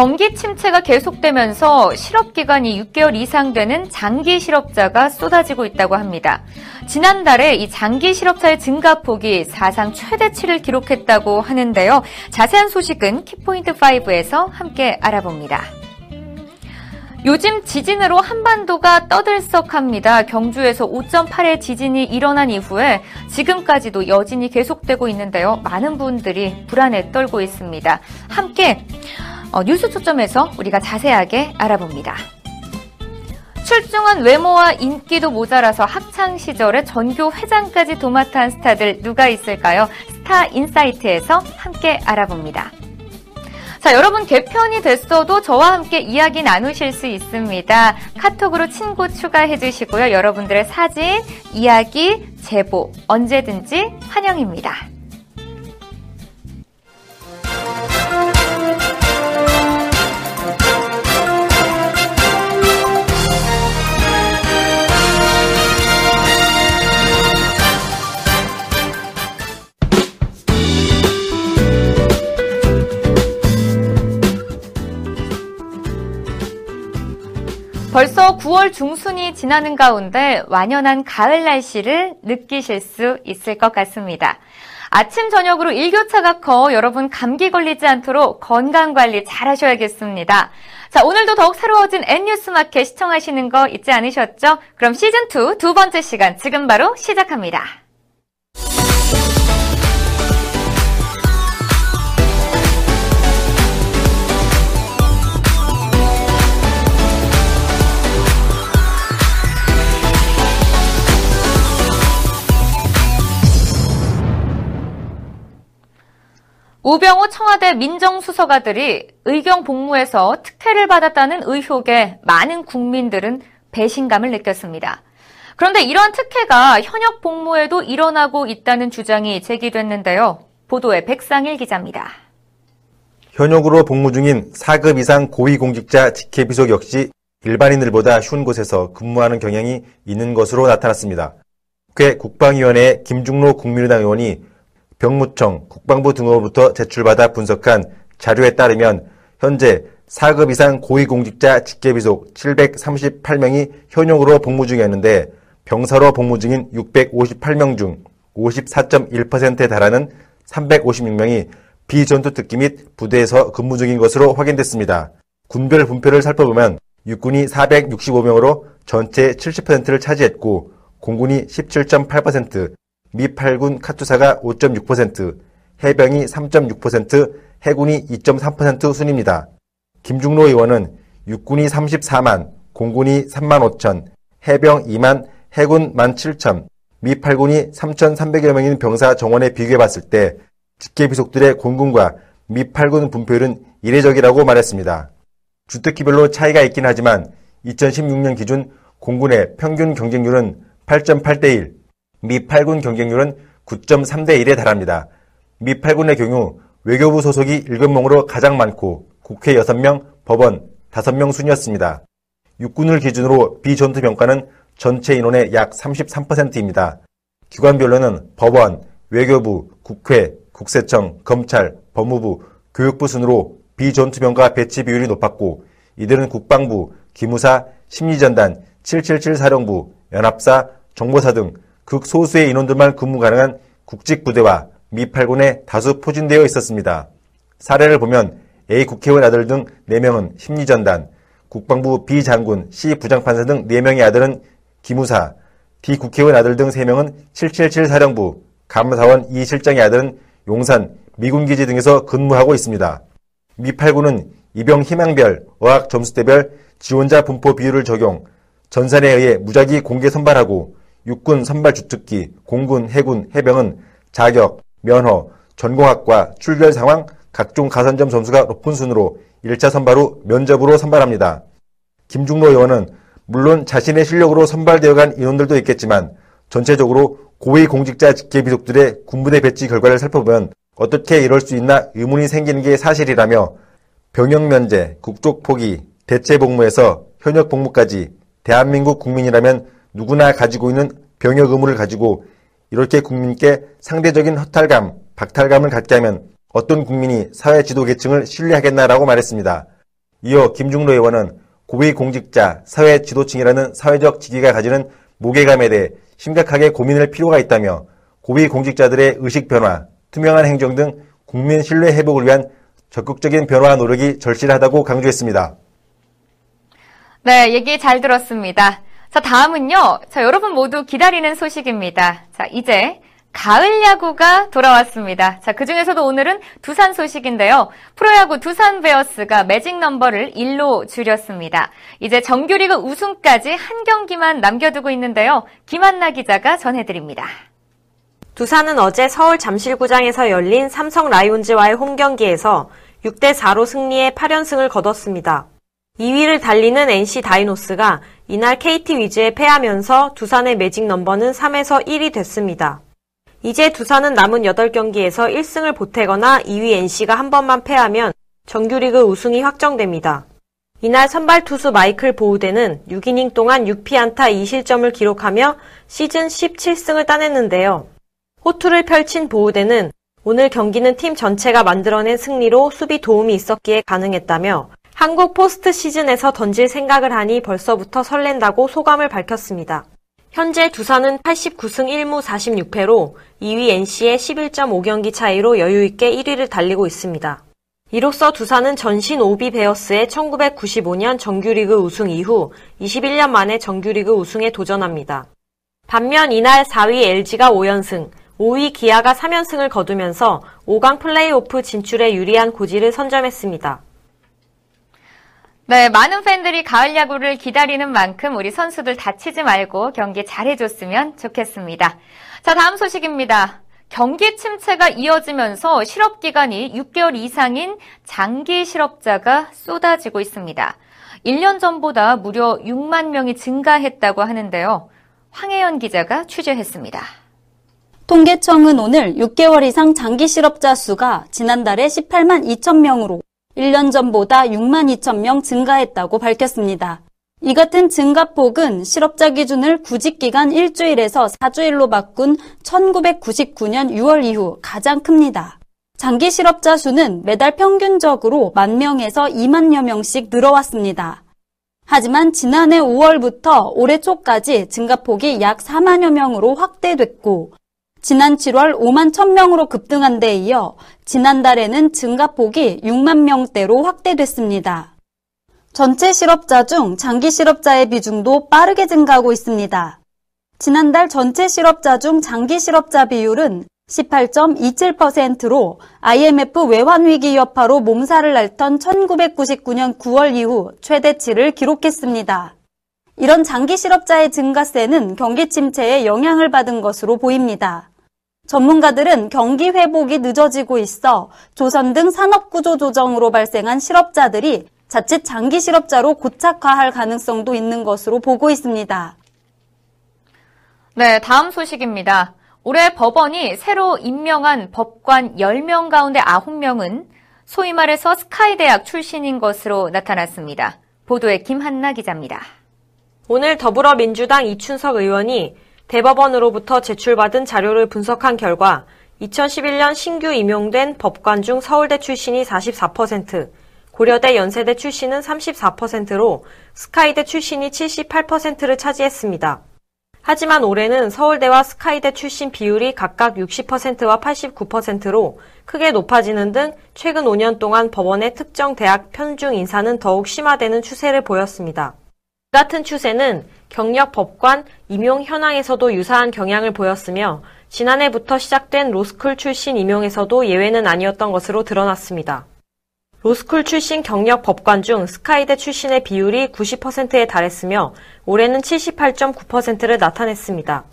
경기 침체가 계속되면서 실업 기간이 6개월 이상 되는 장기 실업자가 쏟아지고 있다고 합니다. 지난달에 이 장기 실업자의 증가폭이 사상 최대치를 기록했다고 하는데요. 자세한 소식은 키포인트 5에서 함께 알아봅니다. 요즘 지진으로 한반도가 떠들썩합니다. 경주에서 5.8의 지진이 일어난 이후에 지금까지도 여진이 계속되고 있는데요. 많은 분들이 불안에 떨고 있습니다. 함께 어, 뉴스 초점에서 우리가 자세하게 알아봅니다. 출중한 외모와 인기도 모자라서 학창 시절에 전교 회장까지 도맡아 스타들 누가 있을까요? 스타 인사이트에서 함께 알아봅니다. 자, 여러분 개편이 됐어도 저와 함께 이야기 나누실 수 있습니다. 카톡으로 친구 추가해 주시고요. 여러분들의 사진, 이야기, 제보 언제든지 환영입니다. 벌써 9월 중순이 지나는 가운데 완연한 가을 날씨를 느끼실 수 있을 것 같습니다. 아침 저녁으로 일교차가 커 여러분 감기 걸리지 않도록 건강 관리 잘 하셔야겠습니다. 자, 오늘도 더욱 새로워진 N뉴스 마켓 시청하시는 거 잊지 않으셨죠? 그럼 시즌2 두 번째 시간 지금 바로 시작합니다. 우병우 청와대 민정수석아들이 의경 복무에서 특혜를 받았다는 의혹에 많은 국민들은 배신감을 느꼈습니다. 그런데 이러한 특혜가 현역 복무에도 일어나고 있다는 주장이 제기됐는데요. 보도에 백상일 기자입니다. 현역으로 복무 중인 4급 이상 고위공직자 직계비속 역시 일반인들보다 쉬운 곳에서 근무하는 경향이 있는 것으로 나타났습니다. 꽤 국방위원회 김중로 국민의당 의원이 병무청, 국방부 등으로부터 제출받아 분석한 자료에 따르면 현재 4급 이상 고위공직자 직계비 속 738명이 현역으로 복무 중이었는데 병사로 복무 중인 658명 중 54.1%에 달하는 356명이 비전투 특기 및 부대에서 근무 중인 것으로 확인됐습니다. 군별 분표를 살펴보면 육군이 465명으로 전체 70%를 차지했고 공군이 17.8%, 미 8군 카투사가 5.6%, 해병이 3.6%, 해군이 2.3% 순입니다. 김중로 의원은 육군이 34만, 공군이 3만 5천, 해병 2만, 해군 1만 7천, 미 8군이 3,300여 명인 병사 정원에 비교해 봤을 때 직계비속들의 공군과 미 8군 분포율은 이례적이라고 말했습니다. 주특기별로 차이가 있긴 하지만 2016년 기준 공군의 평균 경쟁률은 8.8대 1, 미 8군 경쟁률은 9.3대 1에 달합니다. 미 8군의 경우 외교부 소속이 7명으로 가장 많고 국회 6명, 법원 5명 순이었습니다. 육군을 기준으로 비전투 병과는 전체 인원의 약 33%입니다. 기관별로는 법원, 외교부, 국회, 국세청, 검찰, 법무부, 교육부 순으로 비전투 병과 배치 비율이 높았고 이들은 국방부, 기무사, 심리전단, 777 사령부, 연합사, 정보사 등 극소수의 인원들만 근무 가능한 국직 부대와 미 8군에 다수 포진되어 있었습니다. 사례를 보면 A 국회의원 아들 등 4명은 심리전단, 국방부 B 장군, C 부장판사 등 4명의 아들은 기무사, D 국회의원 아들 등 3명은 777 사령부, 감사원 E 실장의 아들은 용산, 미군기지 등에서 근무하고 있습니다. 미 8군은 이병 희망별, 어학 점수대별 지원자 분포 비율을 적용, 전산에 의해 무작위 공개 선발하고 육군 선발 주특기, 공군, 해군, 해병은 자격, 면허, 전공학과, 출결 상황, 각종 가산점 점수가 높은 순으로 1차 선발 후 면접으로 선발합니다. 김중로 의원은 물론 자신의 실력으로 선발되어 간 인원들도 있겠지만 전체적으로 고위 공직자 직계비속들의 군부대 배치 결과를 살펴보면 어떻게 이럴 수 있나 의문이 생기는 게 사실이라며 병역 면제, 국적 포기, 대체 복무에서 현역 복무까지 대한민국 국민이라면 누구나 가지고 있는 병역 의무를 가지고 이렇게 국민께 상대적인 허탈감, 박탈감을 갖게 하면 어떤 국민이 사회 지도 계층을 신뢰하겠나라고 말했습니다. 이어 김중로 의원은 고위공직자, 사회 지도층이라는 사회적 직위가 가지는 무게감에 대해 심각하게 고민할 필요가 있다며 고위공직자들의 의식 변화, 투명한 행정 등 국민 신뢰 회복을 위한 적극적인 변화 노력이 절실하다고 강조했습니다. 네, 얘기 잘 들었습니다. 자, 다음은요. 자, 여러분 모두 기다리는 소식입니다. 자, 이제 가을 야구가 돌아왔습니다. 자, 그 중에서도 오늘은 두산 소식인데요. 프로야구 두산 베어스가 매직 넘버를 1로 줄였습니다. 이제 정규리그 우승까지 한 경기만 남겨두고 있는데요. 김한나 기자가 전해드립니다. 두산은 어제 서울 잠실구장에서 열린 삼성 라이온즈와의 홈 경기에서 6대 4로 승리해 8연승을 거뒀습니다. 2위를 달리는 NC 다이노스가 이날 KT 위즈에 패하면서 두산의 매직 넘버는 3에서 1이 됐습니다. 이제 두산은 남은 8경기에서 1승을 보태거나 2위 NC가 한 번만 패하면 정규리그 우승이 확정됩니다. 이날 선발 투수 마이클 보우대는 6이닝 동안 6피안타 2실점을 기록하며 시즌 17승을 따냈는데요. 호투를 펼친 보우대는 오늘 경기는 팀 전체가 만들어낸 승리로 수비 도움이 있었기에 가능했다며 한국 포스트 시즌에서 던질 생각을 하니 벌써부터 설렌다고 소감을 밝혔습니다. 현재 두산은 89승 1무 46패로 2위 NC의 11.5경기 차이로 여유있게 1위를 달리고 있습니다. 이로써 두산은 전신 오비 베어스의 1995년 정규리그 우승 이후 21년 만에 정규리그 우승에 도전합니다. 반면 이날 4위 LG가 5연승, 5위 기아가 3연승을 거두면서 5강 플레이오프 진출에 유리한 고지를 선점했습니다. 네, 많은 팬들이 가을 야구를 기다리는 만큼 우리 선수들 다치지 말고 경기 잘해줬으면 좋겠습니다. 자, 다음 소식입니다. 경기 침체가 이어지면서 실업 기간이 6개월 이상인 장기 실업자가 쏟아지고 있습니다. 1년 전보다 무려 6만 명이 증가했다고 하는데요. 황혜연 기자가 취재했습니다. 통계청은 오늘 6개월 이상 장기 실업자 수가 지난달에 18만 2천 명으로 1년 전보다 6만 2천 명 증가했다고 밝혔습니다. 이 같은 증가폭은 실업자 기준을 구직기간 일주일에서 4주일로 바꾼 1999년 6월 이후 가장 큽니다. 장기 실업자 수는 매달 평균적으로 만 명에서 2만여 명씩 늘어왔습니다. 하지만 지난해 5월부터 올해 초까지 증가폭이 약 4만여 명으로 확대됐고 지난 7월 5만 1000명으로 급등한 데 이어 지난달에는 증가폭이 6만 명대로 확대됐습니다. 전체 실업자 중 장기 실업자의 비중도 빠르게 증가하고 있습니다. 지난달 전체 실업자 중 장기 실업자 비율은 18.27%로 IMF 외환위기 여파로 몸살을 앓던 1999년 9월 이후 최대치를 기록했습니다. 이런 장기 실업자의 증가세는 경기 침체에 영향을 받은 것으로 보입니다. 전문가들은 경기 회복이 늦어지고 있어 조선 등 산업구조 조정으로 발생한 실업자들이 자칫 장기 실업자로 고착화할 가능성도 있는 것으로 보고 있습니다. 네, 다음 소식입니다. 올해 법원이 새로 임명한 법관 10명 가운데 9명은 소위 말해서 스카이 대학 출신인 것으로 나타났습니다. 보도에 김한나 기자입니다. 오늘 더불어민주당 이춘석 의원이 대법원으로부터 제출받은 자료를 분석한 결과 2011년 신규 임용된 법관 중 서울대 출신이 44%, 고려대 연세대 출신은 34%로 스카이대 출신이 78%를 차지했습니다. 하지만 올해는 서울대와 스카이대 출신 비율이 각각 60%와 89%로 크게 높아지는 등 최근 5년 동안 법원의 특정 대학 편중 인사는 더욱 심화되는 추세를 보였습니다. 같은 추세는 경력 법관 임용 현황에서도 유사한 경향을 보였으며 지난해부터 시작된 로스쿨 출신 임용에서도 예외는 아니었던 것으로 드러났습니다. 로스쿨 출신 경력 법관 중 스카이대 출신의 비율이 90%에 달했으며 올해는 78.9%를 나타냈습니다.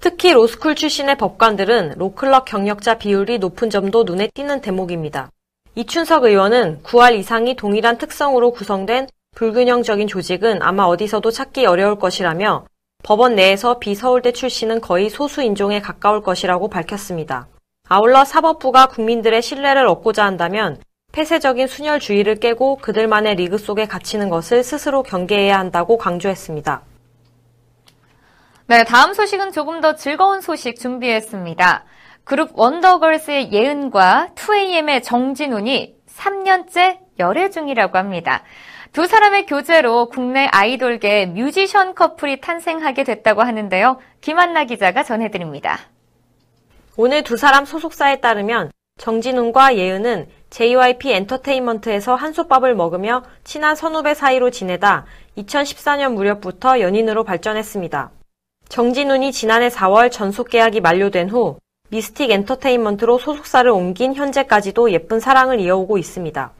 특히 로스쿨 출신의 법관들은 로클럽 경력자 비율이 높은 점도 눈에 띄는 대목입니다. 이춘석 의원은 9할 이상이 동일한 특성으로 구성된 불균형적인 조직은 아마 어디서도 찾기 어려울 것이라며 법원 내에서 비서울대 출신은 거의 소수 인종에 가까울 것이라고 밝혔습니다. 아울러 사법부가 국민들의 신뢰를 얻고자 한다면 폐쇄적인 순혈주의를 깨고 그들만의 리그 속에 갇히는 것을 스스로 경계해야 한다고 강조했습니다. 네, 다음 소식은 조금 더 즐거운 소식 준비했습니다. 그룹 원더걸스의 예은과 2AM의 정진훈이 3년째 열애 중이라고 합니다. 두 사람의 교제로 국내 아이돌계 뮤지션 커플이 탄생하게 됐다고 하는데요. 김한나 기자가 전해드립니다. 오늘 두 사람 소속사에 따르면 정진훈과 예은은 JYP 엔터테인먼트에서 한솥밥을 먹으며 친한 선후배 사이로 지내다 2014년 무렵부터 연인으로 발전했습니다. 정진훈이 지난해 4월 전속 계약이 만료된 후 미스틱 엔터테인먼트로 소속사를 옮긴 현재까지도 예쁜 사랑을 이어오고 있습니다.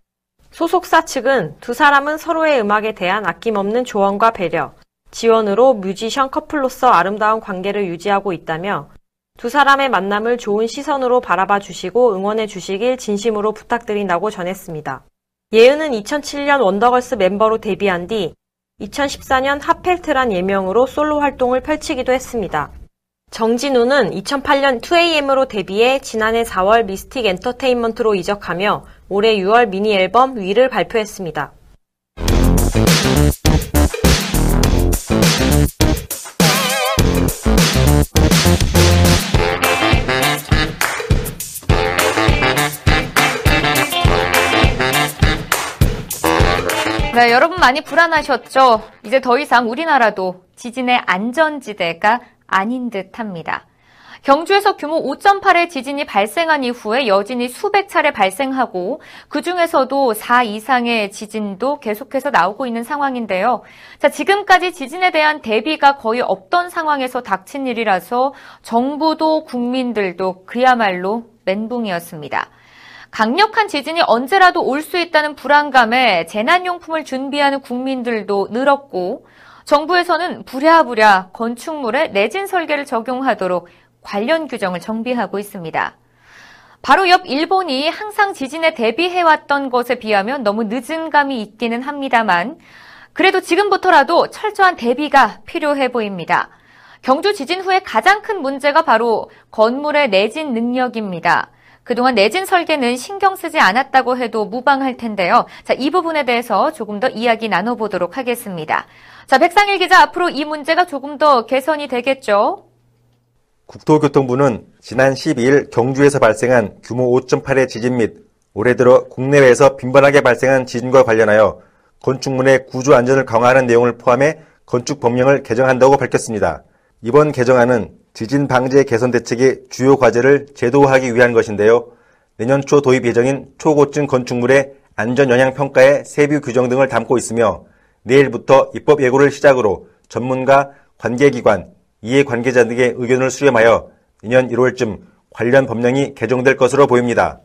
소속사 측은 두 사람은 서로의 음악에 대한 아낌없는 조언과 배려, 지원으로 뮤지션 커플로서 아름다운 관계를 유지하고 있다며 두 사람의 만남을 좋은 시선으로 바라봐 주시고 응원해 주시길 진심으로 부탁드린다고 전했습니다. 예은은 2007년 원더걸스 멤버로 데뷔한 뒤 2014년 하펠트란 예명으로 솔로 활동을 펼치기도 했습니다. 정진우는 2008년 2AM으로 데뷔해 지난해 4월 미스틱 엔터테인먼트로 이적하며 올해 6월 미니 앨범 위를 발표했습니다. 네, 여러분 많이 불안하셨죠? 이제 더 이상 우리나라도 지진의 안전지대가 아닌 듯 합니다. 경주에서 규모 5.8의 지진이 발생한 이후에 여진이 수백 차례 발생하고 그 중에서도 4 이상의 지진도 계속해서 나오고 있는 상황인데요. 자, 지금까지 지진에 대한 대비가 거의 없던 상황에서 닥친 일이라서 정부도 국민들도 그야말로 멘붕이었습니다. 강력한 지진이 언제라도 올 수 있다는 불안감에 재난용품을 준비하는 국민들도 늘었고 정부에서는 부랴부랴 건축물에 내진 설계를 적용하도록 관련 규정을 정비하고 있습니다. 바로 옆 일본이 항상 지진에 대비해왔던 것에 비하면 너무 늦은 감이 있기는 합니다만 그래도 지금부터라도 철저한 대비가 필요해 보입니다. 경주 지진 후에 가장 큰 문제가 바로 건물의 내진 능력입니다. 그동안 내진 설계는 신경 쓰지 않았다고 해도 무방할 텐데요. 자, 이 부분에 대해서 조금 더 이야기 나눠보도록 하겠습니다. 자, 백상일 기자 앞으로 이 문제가 조금 더 개선이 되겠죠? 국토교통부는 지난 12일 경주에서 발생한 규모 5.8의 지진 및 올해 들어 국내외에서 빈번하게 발생한 지진과 관련하여 건축물의 구조 안전을 강화하는 내용을 포함해 건축 법령을 개정한다고 밝혔습니다. 이번 개정안은 지진 방제 개선 대책의 주요 과제를 제도화하기 위한 것인데요. 내년 초 도입 예정인 초고층 건축물의 안전 영향 평가의 세부 규정 등을 담고 있으며 내일부터 입법 예고를 시작으로 전문가, 관계기관, 이해관계자 등의 의견을 수렴하여 내년 1월쯤 관련 법령이 개정될 것으로 보입니다.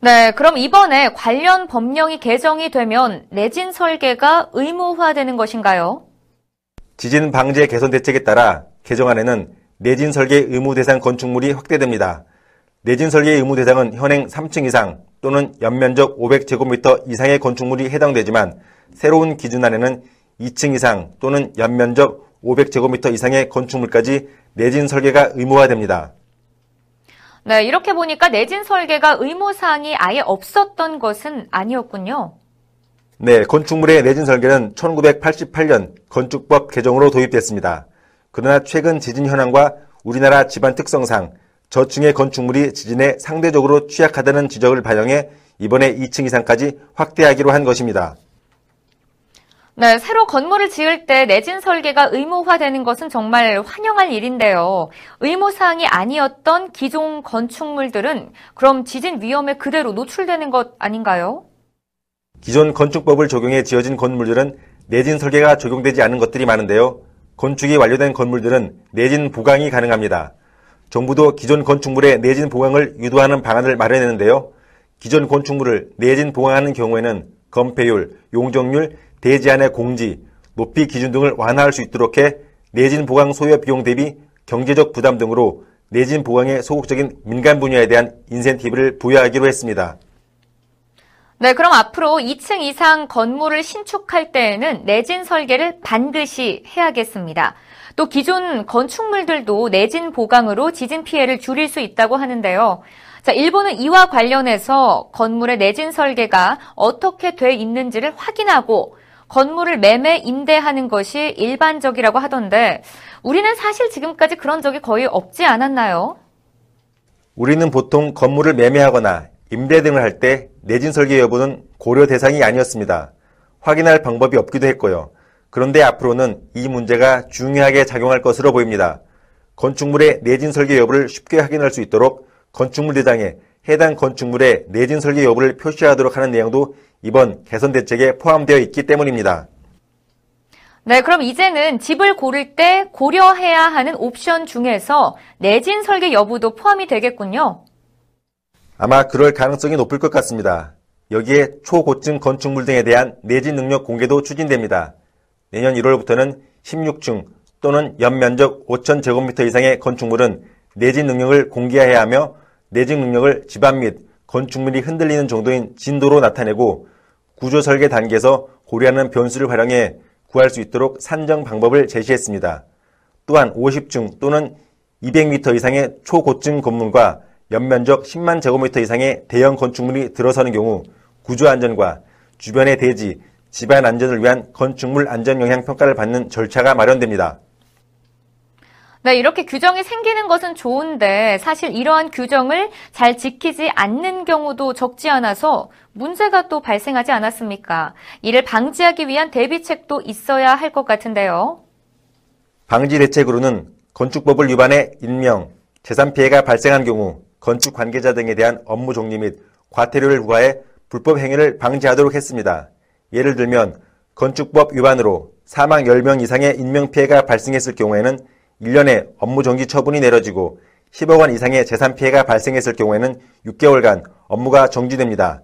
네, 그럼 이번에 관련 법령이 개정이 되면 내진 설계가 의무화되는 것인가요? 지진 방제 개선 대책에 따라 개정안에는 내진 설계 의무 대상 건축물이 확대됩니다. 내진 설계 의무 대상은 현행 3층 이상 또는 연면적 500제곱미터 이상의 건축물이 해당되지만 새로운 기준안에는 2층 이상 또는 연면적 500제곱미터 이상의 건축물까지 내진 설계가 의무화됩니다. 네, 이렇게 보니까 내진 설계가 의무사항이 아예 없었던 것은 아니었군요. 네, 건축물의 내진 설계는 1988년 건축법 개정으로 도입됐습니다. 그러나 최근 지진 현황과 우리나라 집안 특성상 저층의 건축물이 지진에 상대적으로 취약하다는 지적을 반영해 이번에 2층 이상까지 확대하기로 한 것입니다. 네, 새로 건물을 지을 때 내진 설계가 의무화되는 것은 정말 환영할 일인데요. 의무사항이 아니었던 기존 건축물들은 그럼 지진 위험에 그대로 노출되는 것 아닌가요? 기존 건축법을 적용해 지어진 건물들은 내진 설계가 적용되지 않은 것들이 많은데요. 건축이 완료된 건물들은 내진 보강이 가능합니다. 정부도 기존 건축물의 내진 보강을 유도하는 방안을 마련했는데요. 기존 건축물을 내진 보강하는 경우에는 건폐율, 용적률, 대지안의 공지, 높이 기준 등을 완화할 수 있도록 해 내진 보강 소요 비용 대비 경제적 부담 등으로 내진 보강의 소극적인 민간 분야에 대한 인센티브를 부여하기로 했습니다. 네, 그럼 앞으로 2층 이상 건물을 신축할 때에는 내진 설계를 반드시 해야겠습니다. 또 기존 건축물들도 내진 보강으로 지진 피해를 줄일 수 있다고 하는데요. 자, 일본은 이와 관련해서 건물의 내진 설계가 어떻게 돼 있는지를 확인하고 건물을 매매 임대하는 것이 일반적이라고 하던데 우리는 사실 지금까지 그런 적이 거의 없지 않았나요? 우리는 보통 건물을 매매하거나 임대 등을 할 때 내진 설계 여부는 고려 대상이 아니었습니다. 확인할 방법이 없기도 했고요. 그런데 앞으로는 이 문제가 중요하게 작용할 것으로 보입니다. 건축물의 내진 설계 여부를 쉽게 확인할 수 있도록 건축물 대장에 해당 건축물의 내진 설계 여부를 표시하도록 하는 내용도 이번 개선 대책에 포함되어 있기 때문입니다. 네, 그럼 이제는 집을 고를 때 고려해야 하는 옵션 중에서 내진 설계 여부도 포함이 되겠군요. 아마 그럴 가능성이 높을 것 같습니다. 여기에 초고층 건축물 등에 대한 내진 능력 공개도 추진됩니다. 내년 1월부터는 16층 또는 연면적 5,000제곱미터 이상의 건축물은 내진 능력을 공개해야 하며 내진 능력을 집안 및 건축물이 흔들리는 정도인 진도로 나타내고 구조 설계 단계에서 고려하는 변수를 활용해 구할 수 있도록 산정 방법을 제시했습니다. 또한 50층 또는 200m 이상의 초고층 건물과 연면적 10만 제곱미터 이상의 대형 건축물이 들어서는 경우 구조 안전과 주변의 대지, 집안 안전을 위한 건축물 안전 영향 평가를 받는 절차가 마련됩니다. 네, 이렇게 규정이 생기는 것은 좋은데 사실 이러한 규정을 잘 지키지 않는 경우도 적지 않아서 문제가 또 발생하지 않았습니까? 이를 방지하기 위한 대비책도 있어야 할 것 같은데요. 방지 대책으로는 건축법을 위반해 인명, 재산 피해가 발생한 경우 건축 관계자 등에 대한 업무 종리 및 과태료를 부과해 불법 행위를 방지하도록 했습니다. 예를 들면 건축법 위반으로 사망 10명 이상의 인명 피해가 발생했을 경우에는 1년의 업무 정지 처분이 내려지고 10억 원 이상의 재산 피해가 발생했을 경우에는 6개월간 업무가 정지됩니다.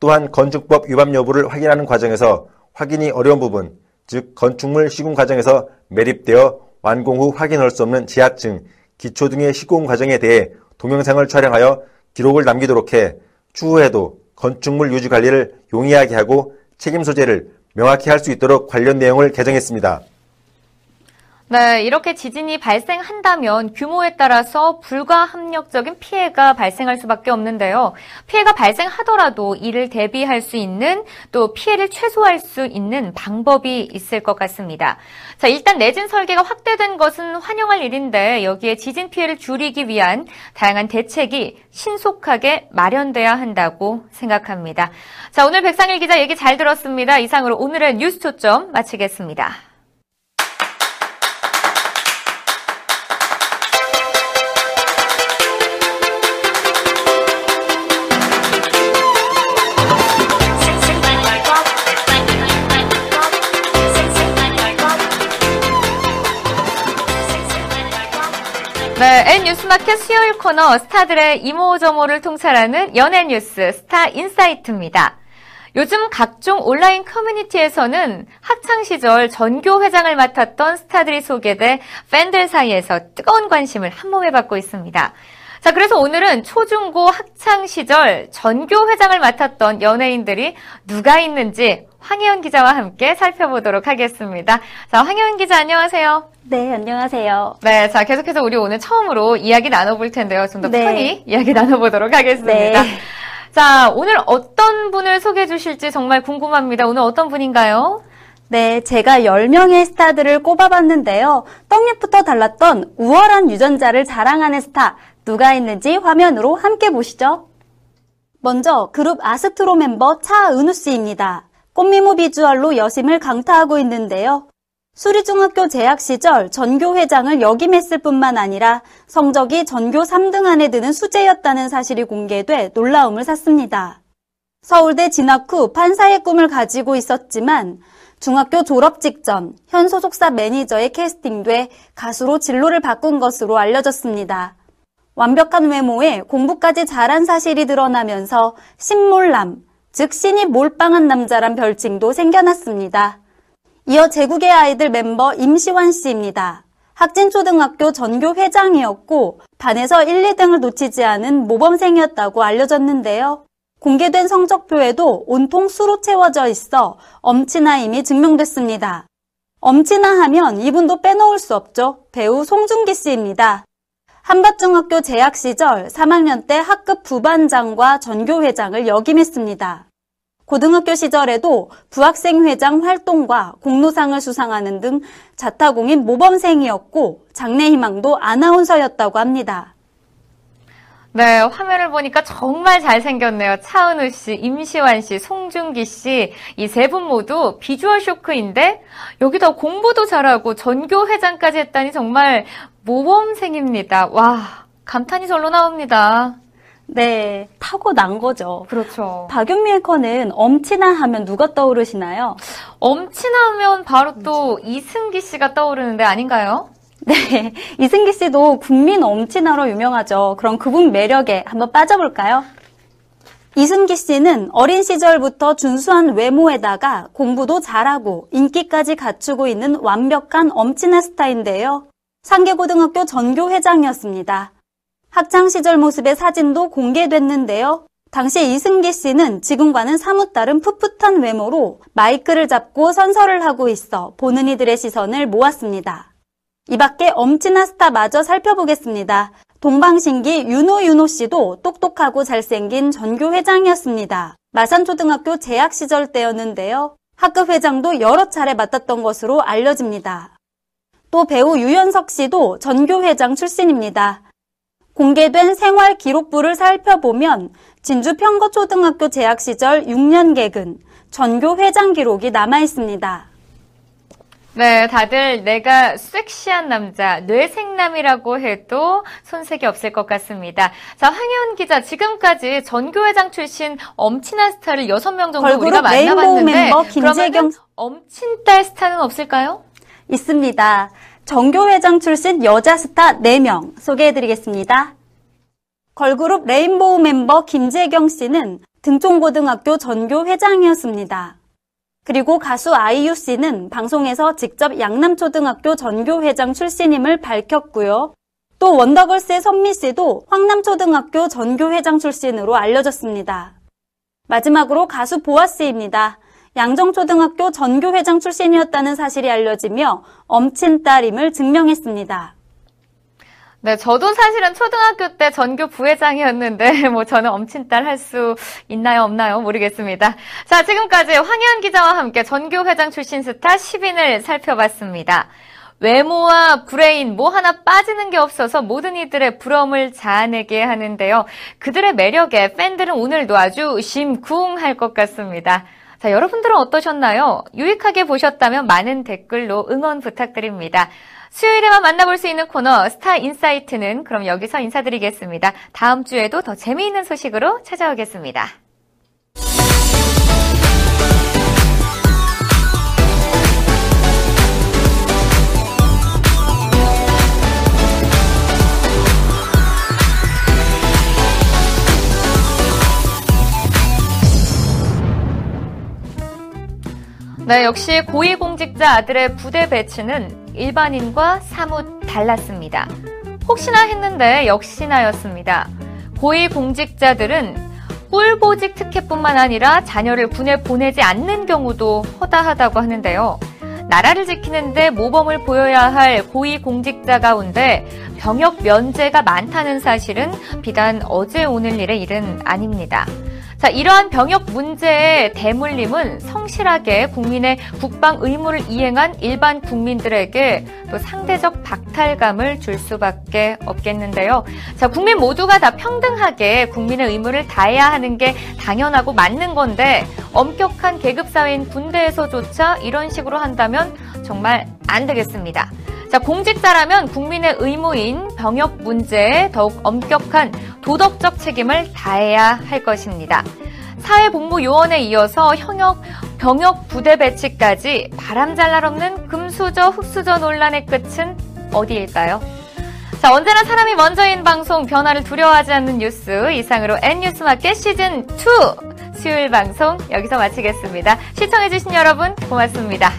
또한 건축법 위반 여부를 확인하는 과정에서 확인이 어려운 부분, 즉 건축물 시공 과정에서 매립되어 완공 후 확인할 수 없는 지하층, 기초 등의 시공 과정에 대해 동영상을 촬영하여 기록을 남기도록 해 추후에도 건축물 유지 관리를 용이하게 하고 책임 소재를 명확히 할 수 있도록 관련 내용을 개정했습니다. 네, 이렇게 지진이 발생한다면 규모에 따라서 불가합력적인 피해가 발생할 수밖에 없는데요. 피해가 발생하더라도 이를 대비할 수 있는 또 피해를 최소화할 수 있는 방법이 있을 것 같습니다. 자, 일단 내진 설계가 확대된 것은 환영할 일인데 여기에 지진 피해를 줄이기 위한 다양한 대책이 신속하게 마련돼야 한다고 생각합니다. 자, 오늘 백상일 기자 얘기 잘 들었습니다. 이상으로 오늘의 뉴스 초점 마치겠습니다. 뉴스마켓 수요일 코너 스타들의 이모저모를 통찰하는 연예 뉴스 스타 인사이트입니다. 요즘 각종 온라인 커뮤니티에서는 학창 시절 전교 회장을 맡았던 스타들이 소개돼 팬들 사이에서 뜨거운 관심을 한몸에 받고 있습니다. 자, 그래서 오늘은 초중고 학창 시절 전교 회장을 맡았던 연예인들이 누가 있는지 황혜연 기자와 함께 살펴보도록 하겠습니다. 자, 황혜연 기자 안녕하세요. 네, 안녕하세요. 네, 자, 계속해서 우리 오늘 처음으로 이야기 나눠볼 텐데요. 좀더 네. 편히 이야기 나눠보도록 하겠습니다. 네. 자, 오늘 어떤 분을 소개해 주실지 정말 궁금합니다. 오늘 어떤 분인가요? 네, 제가 10명의 스타들을 꼽아봤는데요. 떡잎부터 달랐던 우월한 유전자를 자랑하는 스타, 누가 있는지 화면으로 함께 보시죠. 먼저 그룹 아스트로 멤버 차은우 씨입니다. 꽃미모 비주얼로 여심을 강타하고 있는데요. 수리중학교 재학 시절 전교 회장을 역임했을 뿐만 아니라 성적이 전교 3등 안에 드는 수재였다는 사실이 공개돼 놀라움을 샀습니다. 서울대 진학 후 판사의 꿈을 가지고 있었지만 중학교 졸업 직전 현 소속사 매니저에 캐스팅돼 가수로 진로를 바꾼 것으로 알려졌습니다. 완벽한 외모에 공부까지 잘한 사실이 드러나면서 신몰남, 즉 신이 몰빵한 남자란 별칭도 생겨났습니다. 이어 제국의 아이들 멤버 임시완 씨입니다. 학진초등학교 전교 회장이었고 반에서 1, 2등을 놓치지 않은 모범생이었다고 알려졌는데요. 공개된 성적표에도 온통 수로 채워져 있어 엄친아임이 증명됐습니다. 엄친아 하면 이분도 빼놓을 수 없죠. 배우 송중기 씨입니다. 한밭중학교 재학 시절 3학년 때 학급 부반장과 전교회장을 역임했습니다. 고등학교 시절에도 부학생회장 활동과 공로상을 수상하는 등 자타공인 모범생이었고 장래희망도 아나운서였다고 합니다. 네, 화면을 보니까 정말 잘생겼네요. 차은우 씨, 임시완 씨, 송중기 씨, 이 세 분 모두 비주얼 쇼크인데, 여기다 공부도 잘하고 전교 회장까지 했다니 정말 모범생입니다. 와, 감탄이 절로 나옵니다. 네, 타고난 거죠. 그렇죠. 박윤미 앵커는 엄친아 하면 누가 떠오르시나요? 엄친하면 바로 또 이승기 씨가 떠오르는데 아닌가요? 네, 이승기 씨도 국민 엄친아로 유명하죠. 그럼 그분 매력에 한번 빠져볼까요? 이승기 씨는 어린 시절부터 준수한 외모에다가 공부도 잘하고 인기까지 갖추고 있는 완벽한 엄친아 스타인데요. 상계고등학교 전교 회장이었습니다. 학창 시절 모습의 사진도 공개됐는데요. 당시 이승기 씨는 지금과는 사뭇 다른 풋풋한 외모로 마이크를 잡고 선서를 하고 있어 보는 이들의 시선을 모았습니다. 이 밖에 엄친아 스타마저 살펴보겠습니다. 동방신기 윤호 윤호 씨도 똑똑하고 잘생긴 전교 회장이었습니다. 마산초등학교 재학 시절 때였는데요. 학급 회장도 여러 차례 맡았던 것으로 알려집니다. 또 배우 유연석 씨도 전교 회장 출신입니다. 공개된 생활 기록부를 살펴보면 진주 평거초등학교 재학 시절 6년 개근, 전교 회장 기록이 남아 있습니다. 네, 다들 내가 섹시한 남자, 뇌생남이라고 해도 손색이 없을 것 같습니다. 자, 황혜원 기자, 지금까지 전교회장 출신 엄친한 스타를 6명 정도 우리가 만나봤는데 멤버 김재경 그러면은 엄친딸 스타는 없을까요? 있습니다. 전교회장 출신 여자 스타 4명 소개해드리겠습니다. 걸그룹 레인보우 멤버 김재경 씨는 등촌고등학교 전교회장이었습니다. 그리고 가수 아이유 씨는 방송에서 직접 양남초등학교 전교회장 출신임을 밝혔고요. 또 원더걸스의 선미 씨도 황남초등학교 전교회장 출신으로 알려졌습니다. 마지막으로 가수 보아 씨입니다. 양정초등학교 전교회장 출신이었다는 사실이 알려지며 엄친딸임을 증명했습니다. 네, 저도 사실은 초등학교 때 전교 부회장이었는데, 뭐 저는 엄친딸 할 수 있나요, 없나요? 모르겠습니다. 자, 지금까지 황혜연 기자와 함께 전교 회장 출신 스타 10인을 살펴봤습니다. 외모와 브레인 뭐 하나 빠지는 게 없어서 모든 이들의 부러움을 자아내게 하는데요. 그들의 매력에 팬들은 오늘도 아주 심쿵할 것 같습니다. 자, 여러분들은 어떠셨나요? 유익하게 보셨다면 많은 댓글로 응원 부탁드립니다. 수요일에만 만나볼 수 있는 코너 스타 인사이트는 그럼 여기서 인사드리겠습니다. 다음 주에도 더 재미있는 소식으로 찾아오겠습니다. 네, 역시 고위공직자 아들의 부대 배치는 일반인과 사뭇 달랐습니다. 혹시나 했는데 역시나였습니다. 고위공직자들은 꿀보직 특혜뿐만 아니라 자녀를 군에 보내지 않는 경우도 허다하다고 하는데요. 나라를 지키는데 모범을 보여야 할 고위공직자 가운데 병역 면제가 많다는 사실은 비단 어제 오늘 일의 일은 아닙니다. 자, 이러한 병역 문제의 대물림은 성실하게 국민의 국방 의무를 이행한 일반 국민들에게 또 상대적 박탈감을 줄 수밖에 없겠는데요. 자, 국민 모두가 다 평등하게 국민의 의무를 다해야 하는 게 당연하고 맞는 건데 엄격한 계급사회인 군대에서조차 이런 식으로 한다면 정말 안 되겠습니다. 자, 공직자라면 국민의 의무인 병역 문제에 더욱 엄격한 도덕적 책임을 다해야 할 것입니다. 사회복무 요원에 이어서 현역 병역 부대 배치까지 바람잘 날 없는 금수저 흑수저 논란의 끝은 어디일까요? 자, 언제나 사람이 먼저인 방송 변화를 두려워하지 않는 뉴스 이상으로 N뉴스 마켓 시즌 2 수요일 방송 여기서 마치겠습니다. 시청해 주신 여러분 고맙습니다.